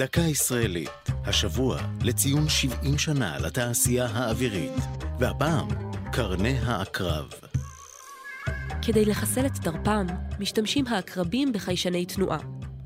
דקה ישראלית, השבוע לציון 70 שנה לתעשייה האווירית, והפעם, קרני העקרב. כדי לחסל את דרפם, משתמשים העקרבים בחיישני תנועה.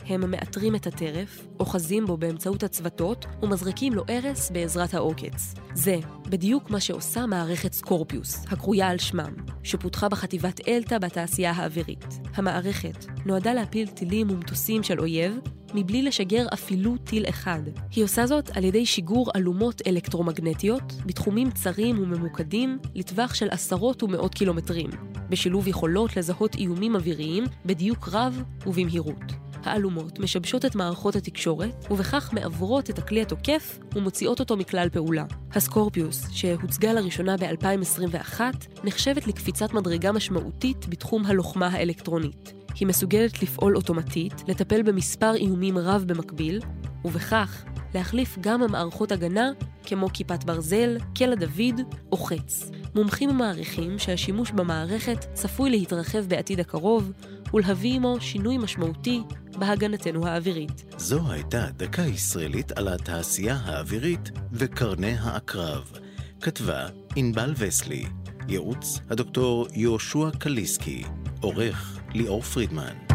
הם מאתרים את הטרף, אוחזים בו באמצעות הצוותות ומזריקים לו ארס בעזרת העוקץ. זה בדיוק מה שעושה מערכת סקורפיוס, הקרויה על שמם, שפותחה בחטיבת אלתא בתעשייה האווירית. המערכת נועדה להפיל טילים ומטוסים של אויב מבלי לשגר אפילו טיל אחד. היא עושה זאת על ידי שיגור אלומות אלקטרומגנטיות בתחומים צרים וממוקדים לטווח של עשרות ומאות קילומטרים, בשילוב יכולות לזהות איומים אוויריים בדיוק רב ובמהירות. האלומות משבשות את מערכות התקשורת, ובכך מעברות את הכלי התוקף ומוציאות אותו מכלל פעולה. הסקורפיוס, שהוצגה לראשונה ב-2021, נחשבת לקפיצת מדרגה משמעותית בתחום הלוחמה האלקטרונית. היא מסוגלת לפעול אוטומטית, לטפל במספר איומים רב במקביל, ובכך להחליף גם מערכות הגנה כמו כיפת ברזל, קלע דוד או חץ. מומחים מעריכים שהשימוש במערכת צפוי להתרחב בעתיד הקרוב ולהביא עמו שינוי משמעותי בהגנתנו האווירית. זו הייתה דקה ישראלית על התעשייה האווירית וקרני העקרב. כתבה ענבל וסלי, ייעוץ הדוקטור יהושע קליסקי, עורך ליאור פרידמן.